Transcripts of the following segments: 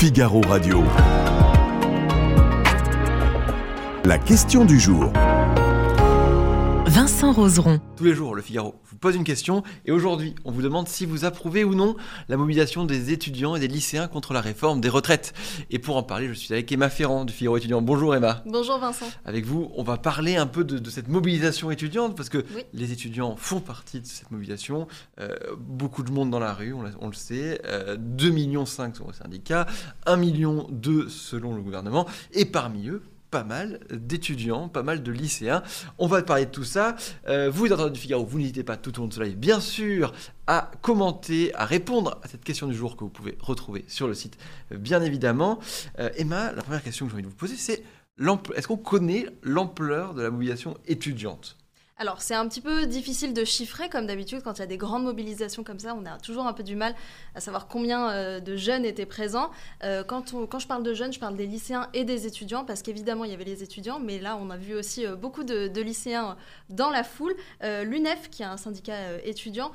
Figaro Radio. La question du jour. Vincent Roseron. Tous les jours, le Figaro vous pose une question et aujourd'hui, on vous demande si vous approuvez ou non la mobilisation des étudiants et des lycéens contre la réforme des retraites. Et pour en parler, je suis avec Emma Ferrand du Figaro étudiant. Bonjour Emma. Bonjour Vincent. Avec vous, on va parler un peu de, cette mobilisation étudiante parce que Oui. les étudiants font partie de cette mobilisation. Euh, beaucoup de monde dans la rue, on, le sait. Euh, 2,5 millions sont au syndicat, 1,2 million selon le gouvernement. Et parmi eux, pas mal d'étudiants, pas mal de lycéens. On va parler de tout ça. Euh, vous êtes en du Figaro, vous n'hésitez pas tout au long de ce live, bien sûr, à commenter, à répondre à cette question du jour que vous pouvez retrouver sur le site, euh, bien évidemment. Euh, Emma, la première question que j'ai envie de vous poser, c'est est-ce qu'on connaît l'ampleur de la mobilisation étudiante? Alors, c'est un petit peu difficile de chiffrer, comme d'habitude, quand il y a des grandes mobilisations comme ça, on a toujours un peu du mal à savoir combien euh, de jeunes étaient présents. Euh, quand, on- quand je parle de jeunes, je parle des lycéens et des étudiants, parce qu'évidemment, il y avait les étudiants, mais là, on a vu aussi euh, beaucoup de, de lycéens dans la foule. L'UNEF, qui est un syndicat étudiant,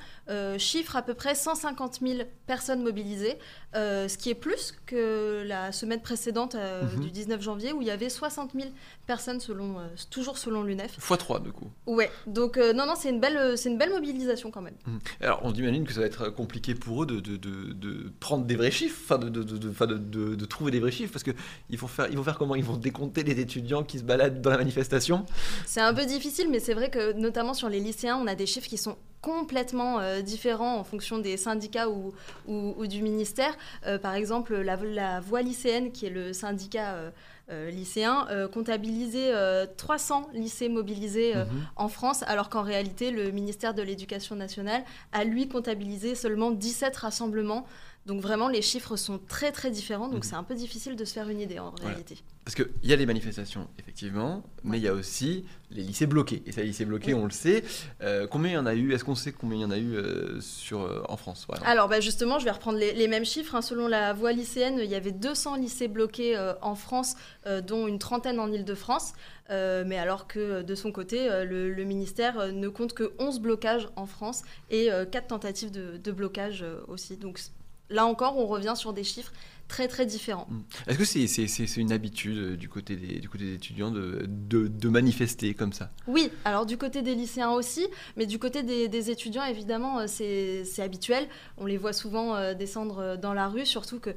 chiffre à peu près 150 000 personnes mobilisées, ce qui est plus que la semaine précédente, Mhm. du 19 janvier, où il y avait 60 000 personnes, selon, toujours selon l'UNEF. x3 du coup. Ouais, donc euh, non, non, c'est une, belle, euh, c'est une belle mobilisation quand même. Mhm. Alors on imagine que ça va être compliqué pour eux de, de- de- de prendre des vrais chiffres, enfin de trouver des vrais chiffres, parce que ils vont faire, ils vont faire comment? Ils vont décompter les étudiants qui se baladent dans la manifestation? C'est un peu difficile, mais c'est vrai que notamment sur les lycéens, on a des chiffres qui sont complètement euh, différents en fonction des syndicats ou, ou- ou du ministère. Euh, par exemple, la, la Voix lycéenne, qui est le syndicat euh, lycéen, comptabilisait euh, 300 lycées mobilisés Mhm. en France, alors qu'en réalité, le ministère de l'Éducation nationale a lui comptabilisé seulement 17 rassemblements. Donc vraiment, les chiffres sont très très différents, donc Mhm. c'est un peu difficile de se faire une idée en Voilà. réalité. Parce qu'il y a les manifestations, effectivement, mais il y a aussi les lycées bloqués. Et ces lycées bloqués, Oui. on le sait. Euh, combien il y en a eu? Est-ce qu'on sait combien il y en a eu euh, sur, euh, en France? Alors bah, justement, je vais reprendre les, les mêmes chiffres. hein. Selon la voie lycéenne, il y avait 200 lycées bloqués en France, dont une trentaine en Ile-de-France. Mais alors que de son côté, le, le ministère ne compte que 11 blocages en France et 4 tentatives de, de blocage aussi. Donc là encore, on revient sur des chiffres très très différents. Mm. Est-ce que c'est une habitude euh, du côté des, du côté des étudiants de, de, de manifester comme ça? Oui, alors du côté des lycéens aussi, mais du côté des, des étudiants, évidemment, euh, c'est habituel. On les voit souvent euh, descendre dans la rue, surtout que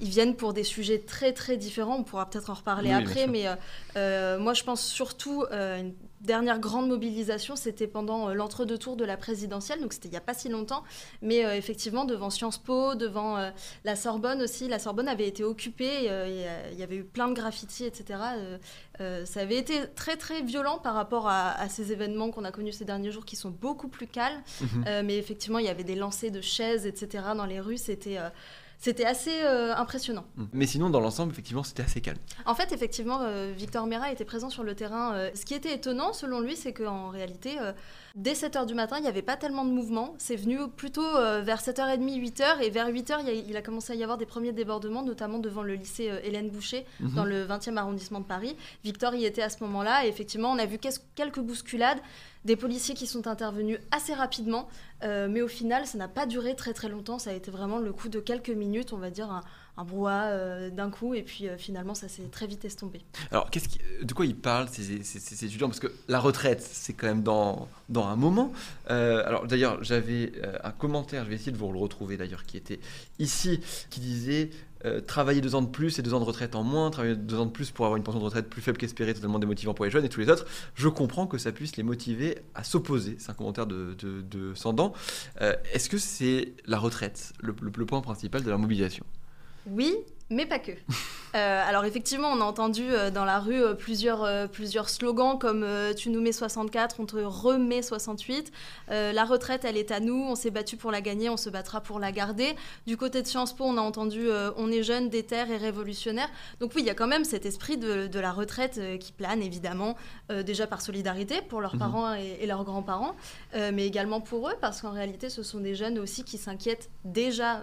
ils viennent pour des sujets très très différents. On pourra peut-être en reparler Oui, après, mais euh, euh, moi je pense surtout euh, une dernière grande mobilisation, c'était pendant euh, l'entre-deux tours de la présidentielle, donc c'était il n'y a pas si longtemps, mais euh, effectivement devant Sciences Po, devant euh, la Sorbonne aussi. La Sorbonne avait été occupée, il y avait eu plein de graffitis, etc. Ça avait été très très violent par rapport à, à ces événements qu'on a connus ces derniers jours qui sont beaucoup plus calmes. Mhm. Mais effectivement, il y avait des lancers de chaises, etc. dans les rues. C'était c'était assez euh, impressionnant. Mm. Mais sinon, dans l'ensemble, effectivement, c'était assez calme. En fait, effectivement, euh, Victor Mera était présent sur le terrain. Euh, ce qui était étonnant, selon lui, c'est qu'en réalité, dès 7h du matin, il n'y avait pas tellement de mouvement. C'est venu plutôt vers 7h30, 8h. Et vers 8h, il, a, il a commencé à y avoir des premiers débordements, notamment devant le lycée Hélène Boucher, Mhm. dans le 20e arrondissement de Paris. Victor y était à ce moment-là. Et effectivement, on a vu quelques bousculades, des policiers qui sont intervenus assez rapidement. Euh, mais au final, ça n'a pas duré très très longtemps. Ça a été vraiment le coup de quelques minutes, on va dire, un brouhaha euh, d'un coup. Et puis euh, finalement, ça s'est très vite estompé. Alors, qui- de quoi ils parlent, ces, étudiants? Parce que la retraite, c'est quand même dans, dans un moment. Euh, alors, d'ailleurs, j'avais euh, un commentaire, je vais essayer de vous le retrouver d'ailleurs, qui était ici, qui disait euh, Travailler deux ans de plus et deux ans de retraite en moins, travailler deux ans de plus pour avoir une pension de retraite plus faible qu'espérée, totalement démotivant pour les jeunes et tous les autres. Je comprends que ça puisse les motiver à s'opposer. C'est un commentaire de, de, Sandan. Euh, Est-ce que c'est la retraite, le, le- le point principal de la mobilisation? Oui, mais pas que. Euh, alors effectivement, on a entendu euh, dans la rue euh, plusieurs, plusieurs slogans comme Tu nous mets 64, on te remet 68. Euh, la retraite, elle est à nous, on s'est battu pour la gagner, on se battra pour la garder. Du côté de Sciences Po, on a entendu On est jeune, déter et révolutionnaire. Donc oui, il y a quand même cet esprit de, de la retraite qui plane, évidemment, déjà par solidarité pour leurs Mhm. parents et, et leurs grands-parents, mais également pour eux, parce qu'en réalité, ce sont des jeunes aussi qui s'inquiètent déjà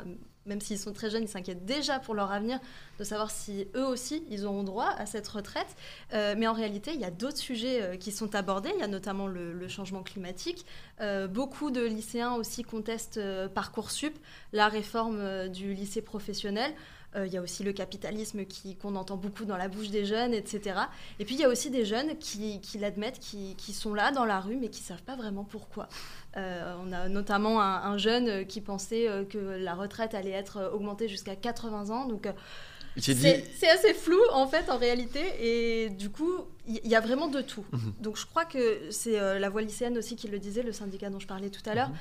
même s'ils sont très jeunes, ils s'inquiètent déjà pour leur avenir, de savoir si eux aussi, ils auront droit à cette retraite. Euh, mais en réalité, il y a d'autres sujets euh, qui sont abordés. Il y a notamment le, changement climatique. Euh, beaucoup de lycéens aussi contestent Parcoursup, la réforme du lycée professionnel. Il y a aussi le capitalisme qu'on entend beaucoup dans la bouche des jeunes, etc. Et puis il y a aussi des jeunes qui, qui l'admettent, qui, qui, sont là dans la rue, mais qui ne savent pas vraiment pourquoi. on a notamment un, un, jeune qui pensait que la retraite allait être augmentée jusqu'à 80 ans. Donc c'est assez flou en fait en réalité et du coup il y, a vraiment de tout. Mhm. Donc je crois que c'est euh, la voix lycéenne aussi qui le disait, le syndicat dont je parlais tout à l'heure. Mhm.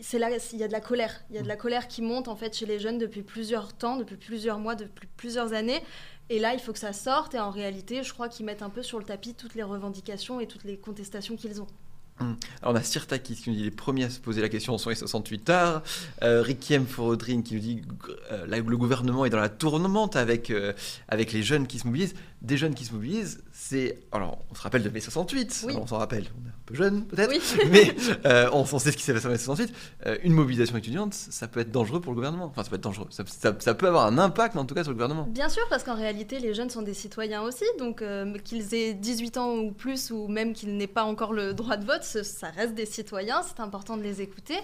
C'est là, il y a de la colère, il y a de la mhm. colère qui monte en fait chez les jeunes depuis plusieurs temps, depuis plusieurs mois, depuis plusieurs années. Et là, il faut que ça sorte. Et en réalité, je crois qu'ils mettent un peu sur le tapis toutes les revendications et toutes les contestations qu'ils ont. Hum. Alors on a Sirtakis qui nous dit les premiers à se poser la question sont les 68 tard. Euh, Rickiem Forodrine qui nous dit euh, le gouvernement est dans la tourmente avec, euh, avec les jeunes qui se mobilisent. Des jeunes qui se mobilisent, c'est. Alors on se rappelle de mai 68, on s'en rappelle, on est un peu jeune peut-être, mais euh, on, sait ce qui s'est passé en mai 68. une mobilisation étudiante, ça peut être dangereux pour le gouvernement. Enfin, ça peut être dangereux. Ça, ça, peut avoir un impact en tout cas sur le gouvernement. Bien sûr, parce qu'en réalité, les jeunes sont des citoyens aussi. Donc qu'ils aient 18 ans ou plus, ou même qu'ils n'aient pas encore le droit de vote, ça reste des citoyens, c'est important de les écouter.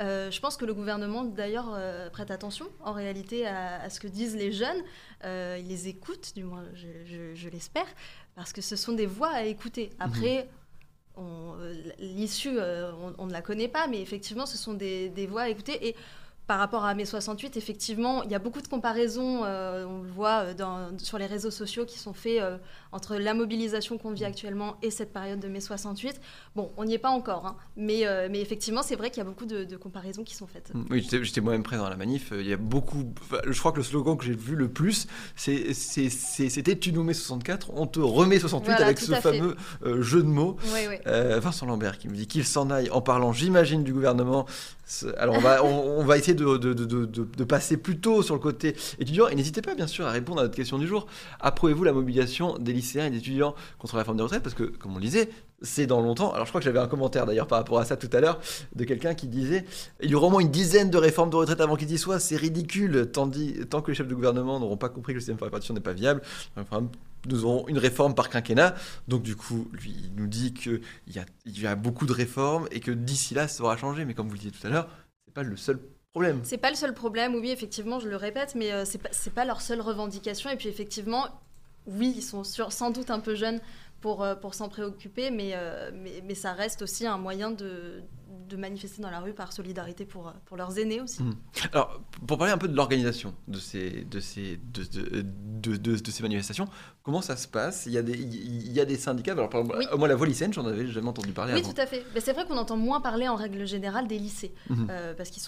Euh, je pense que le gouvernement, d'ailleurs, euh, prête attention en réalité à, ce que disent les jeunes. Euh, il les écoute, du moins, je, l'espère, parce que ce sont des voix à écouter. Mhm. Après, l'issue, on, ne la connaît pas, mais effectivement, ce sont des, des voix à écouter. Et par rapport à mai 68, effectivement, il y a beaucoup de comparaisons, euh, on le voit euh, dans, sur les réseaux sociaux qui sont faits euh, entre la mobilisation qu'on vit actuellement et cette période de mai 68. Bon, on n'y est pas encore, hein, mais, mais effectivement, c'est vrai qu'il y a beaucoup de, comparaisons qui sont faites. Oui, j'étais moi-même présent à la manif. Il y a beaucoup. Je crois que le slogan que j'ai vu le plus, c'était Tu nous mets 64, on te remet 68 avec ce fameux jeu de mots. Vincent Lambert qui me dit qu'il s'en aille en parlant, j'imagine, du gouvernement. Alors on va, on va essayer de, passer plutôt sur le côté étudiant. Et n'hésitez pas, bien sûr, à répondre à notre question du jour. Approuvez-vous la mobilisation des lycéens et des étudiants contre la réforme des retraites? Parce que, comme on le disait, c'est dans longtemps. Alors je crois que j'avais un commentaire d'ailleurs par rapport à ça tout à l'heure de quelqu'un qui disait il y aura au moins une dizaine de réformes de retraite avant qu'il y soit, c'est ridicule. Tandis, tant que les chefs de gouvernement n'auront pas compris que le système par répartition n'est pas viable, nous aurons une réforme par quinquennat. Donc du coup, lui, il nous dit qu'il y a, il y a beaucoup de réformes et que d'ici là, ça aura changé. Mais comme vous le disiez tout à l'heure, c'est pas le seul c'est pas le seul problème, oui, effectivement, je le répète, mais euh, c'est pas, pas leur seule revendication. Et puis, effectivement, oui, ils sont sans doute un peu jeunes pour, euh, pour s'en préoccuper, euh, mais, mais, ça reste aussi un moyen de, de manifester dans la rue par solidarité pour, pour leurs aînés aussi. Mmh. Alors, pour parler un peu de l'organisation de ces, de, ces, de, de, de, ces manifestations, comment ça se passe? Il y, a des, il y a des syndicats, alors par exemple, moi la voix lycéenne, j'en avais jamais entendu parler oui, tout à fait. Mais c'est vrai qu'on entend moins parler en règle générale des lycées, mmh. euh, parce qu'ils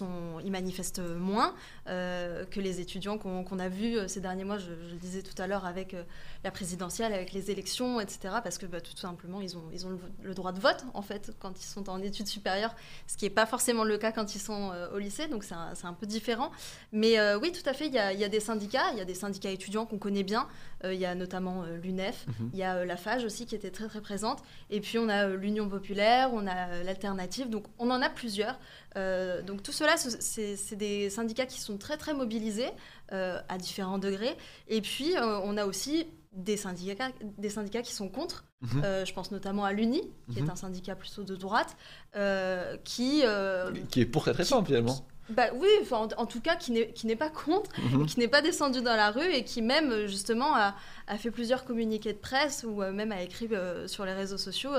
ils manifestent moins euh, que les étudiants qu'on a vus euh, ces derniers mois, je, le disais tout à l'heure, avec la présidentielle, avec les élections, etc., parce que bah, tout simplement, ils ont, ils ont le, le droit de vote, en fait, quand ils sont en études supérieures ce qui n'est pas forcément le cas quand ils sont euh, au lycée, donc c'est un, peu différent. Mais euh, oui, tout à fait, il y, a, des syndicats, il y a des syndicats étudiants qu'on connaît bien, euh, il y a notamment l'UNEF, mhm. il y a la FAGE aussi qui était très très présente, et puis on a l'Union populaire, on a l'Alternative, donc on en a plusieurs. donc tout cela, c'est des syndicats qui sont très très mobilisés à différents degrés, et puis on a aussi des syndicats, des syndicats qui sont contre. Mhm. Euh, je pense notamment à l'UNI, qui est mhm. un syndicat plutôt de droite, euh, qui... Euh, qui est pour cette réforme finalement. Bah oui, en, en, tout cas, qui n'est pas contre, mhm. qui n'est pas descendu dans la rue et qui même justement a, a fait plusieurs communiqués de presse ou même a écrit sur les réseaux sociaux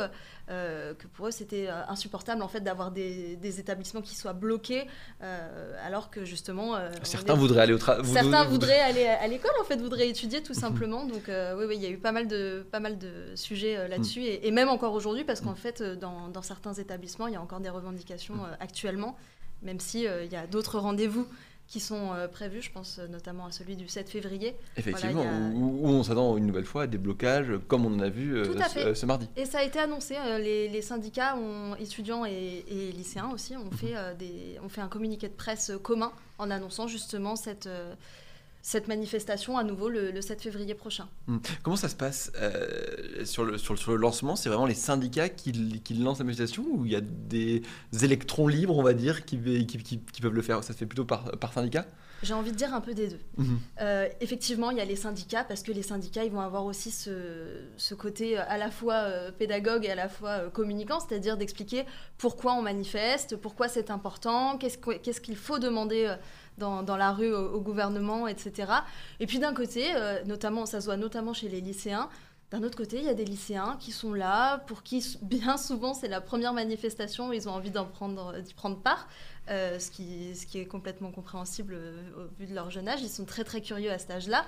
euh, que pour eux c'était euh, insupportable en fait d'avoir des, des, établissements qui soient bloqués euh, alors que justement certains voudraient aller au travail certains voudraient aller à l'école en fait voudraient étudier tout simplement. Donc oui oui il y a eu pas mal de pas mal de sujets là-dessus mm. et, même encore aujourd'hui parce qu'en fait dans, dans, certains établissements il y a encore des revendications actuellement même si il y a d'autres rendez-vous qui sont euh, prévus, je pense euh, notamment à celui du 7 février. Effectivement, où, on s'attend une nouvelle fois à des blocages, comme on en a vu euh, ce, mardi. Et ça a été annoncé, les, syndicats ont, étudiants et, lycéens aussi ont, mhm. fait, des, ont fait un communiqué de presse commun en annonçant justement cette cette manifestation à nouveau le, 7 février prochain. Hmm. Comment ça se passe euh, sur, le, sur, le, lancement? C'est vraiment les syndicats qui, qui, lancent la manifestation ou il y a des électrons libres, on va dire, qui, qui, qui peuvent le faire? Ça se fait plutôt par, par syndicat? J'ai envie de dire un peu des deux. Mhm. Euh, effectivement, il y a les syndicats, parce que les syndicats, ils vont avoir aussi ce, ce côté euh, à la fois pédagogue et à la fois communicant, c'est-à-dire d'expliquer pourquoi on manifeste, pourquoi c'est important, qu'est-ce qu'il faut demander dans, dans la rue au, au gouvernement, etc. Et puis d'un côté, euh, notamment, ça se voit notamment chez les lycéens, d'un autre côté, il y a des lycéens qui sont là, pour qui bien souvent c'est la première manifestation, ils ont envie d'y prendre part, euh, ce, qui, ce qui est complètement compréhensible euh, au vu de leur jeune âge. Ils sont très très curieux à cet âge-là.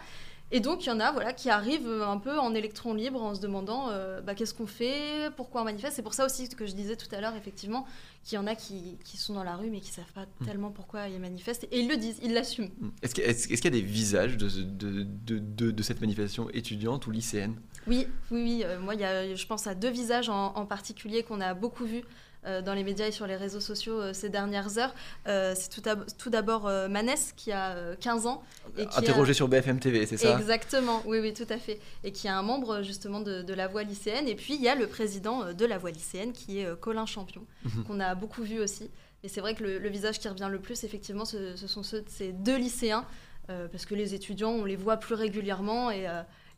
Et donc, il y en a voilà, qui arrivent un peu en électron libre en se demandant euh, bah, qu'est-ce qu'on fait, pourquoi on manifeste? C'est pour ça aussi que je disais tout à l'heure, effectivement, qu'il y en a qui, qui, sont dans la rue mais qui ne savent pas mmh. tellement pourquoi ils manifestent. Et ils le disent, ils l'assument. Mmh. Est-ce qu'il est qu y a des visages de, de, de, de, cette manifestation étudiante ou lycéenne? Oui, oui, oui. Euh, moi, y a, je pense à deux visages en, en particulier qu'on a beaucoup vus. Euh, dans les médias et sur les réseaux sociaux euh, ces dernières heures. Euh, c'est tout, tout d'abord Manès qui a 15 ans. Et qui Interrogé a... sur BFM TV, c'est ça? Exactement, oui, oui, tout à fait. Et qui est un membre justement de, de, la voix lycéenne. Et puis il y a le président de la voix lycéenne qui est Colin Champion, mm -hmm. qu'on a beaucoup vu aussi. Et c'est vrai que le, visage qui revient le plus, effectivement, ce, sont ceux de ces deux lycéens, parce que les étudiants, on les voit plus régulièrement et,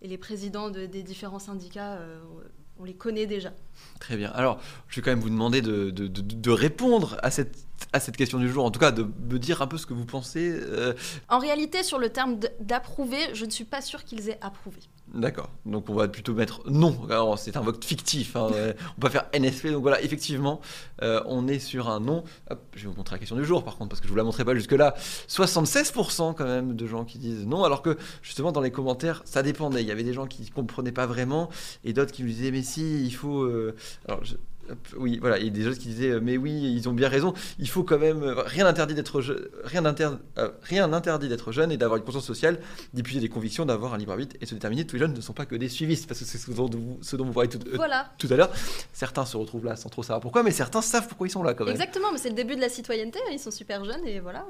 et les présidents de, des différents syndicats on les connaît déjà. Très bien. Alors, je vais quand même vous demander de, de, de, de répondre à cette, à cette question du jour, en tout cas de me dire un peu ce que vous pensez. Euh... En réalité, sur le terme d'approuver, je ne suis pas sûre qu'ils aient approuvé. D'accord. Donc on va plutôt mettre non. C'est un vote fictif. Hein. on va faire NSP. Donc voilà, effectivement, euh, on est sur un non. Hop, je vais vous montrer la question du jour par contre, parce que je vous la montrais pas jusque-là. 76% quand même de gens qui disent non, alors que justement dans les commentaires, ça dépendait. Il y avait des gens qui comprenaient pas vraiment et d'autres qui me disaient mais si, il faut. Euh... oui, voilà, il y a des gens qui disaient mais oui, ils ont bien raison. Il faut quand même rien interdit d'être rien, inter... euh, rien interdit d'être jeune et d'avoir une conscience sociale, d'épouser des convictions, d'avoir un libre arbitre et se déterminer. Tous les jeunes ne sont pas que des suivistes, parce que c'est ce dont vous, ce dont vous parlez tout, euh, voilà. tout à l'heure. Certains se retrouvent là sans trop savoir pourquoi, mais certains savent pourquoi ils sont là quand même. Exactement, mais c'est le début de la citoyenneté. Ils sont super jeunes et voilà,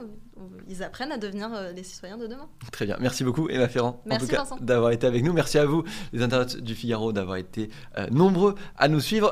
ils apprennent à devenir des citoyens de demain. Très bien, merci beaucoup Emma Ferrand, merci en tout cas d'avoir été avec nous. Merci à vous les internautes du Figaro d'avoir été euh, nombreux à nous suivre.